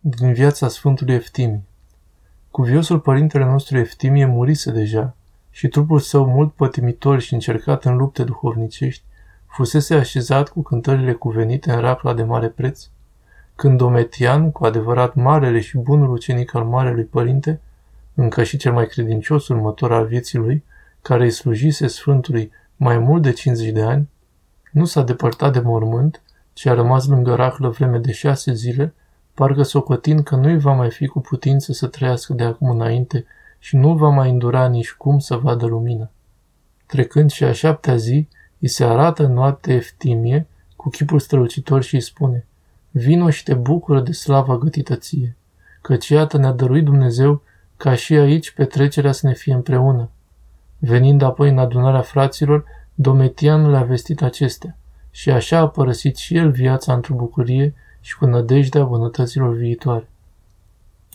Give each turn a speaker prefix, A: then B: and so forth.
A: Din viața Sfântului Eftimii Cuviosul părintele nostru Eftimie murise deja și trupul său mult pătimitor și încercat în lupte duhovnicești fusese așezat cu cântările cuvenite în racla de mare preț. Când Dometian, cu adevărat marele și bunul ucenic al Marelui Părinte, încă și cel mai credincios următor al vieții lui, care îi slujise Sfântului mai mult de 50 de ani, nu s-a depărtat de mormânt, ci a rămas lângă raclă vreme de șase zile, parcă socotind că nu-i va mai fi cu putință să trăiască de acum înainte și nu va mai îndura nici cum să vadă lumină. Trecând și a șaptea zi, îi se arată în noapte eftimie, cu chipul strălucitor și îi spune, Vino și te bucură de slava gătită ție, căci iată ne-a dăruit Dumnezeu ca și aici petrecerea să ne fie împreună. Venind apoi în adunarea fraților, Dometian le-a vestit acestea și așa a părăsit și el viața într-o bucurie și cu nădejdea bunătăților viitoare.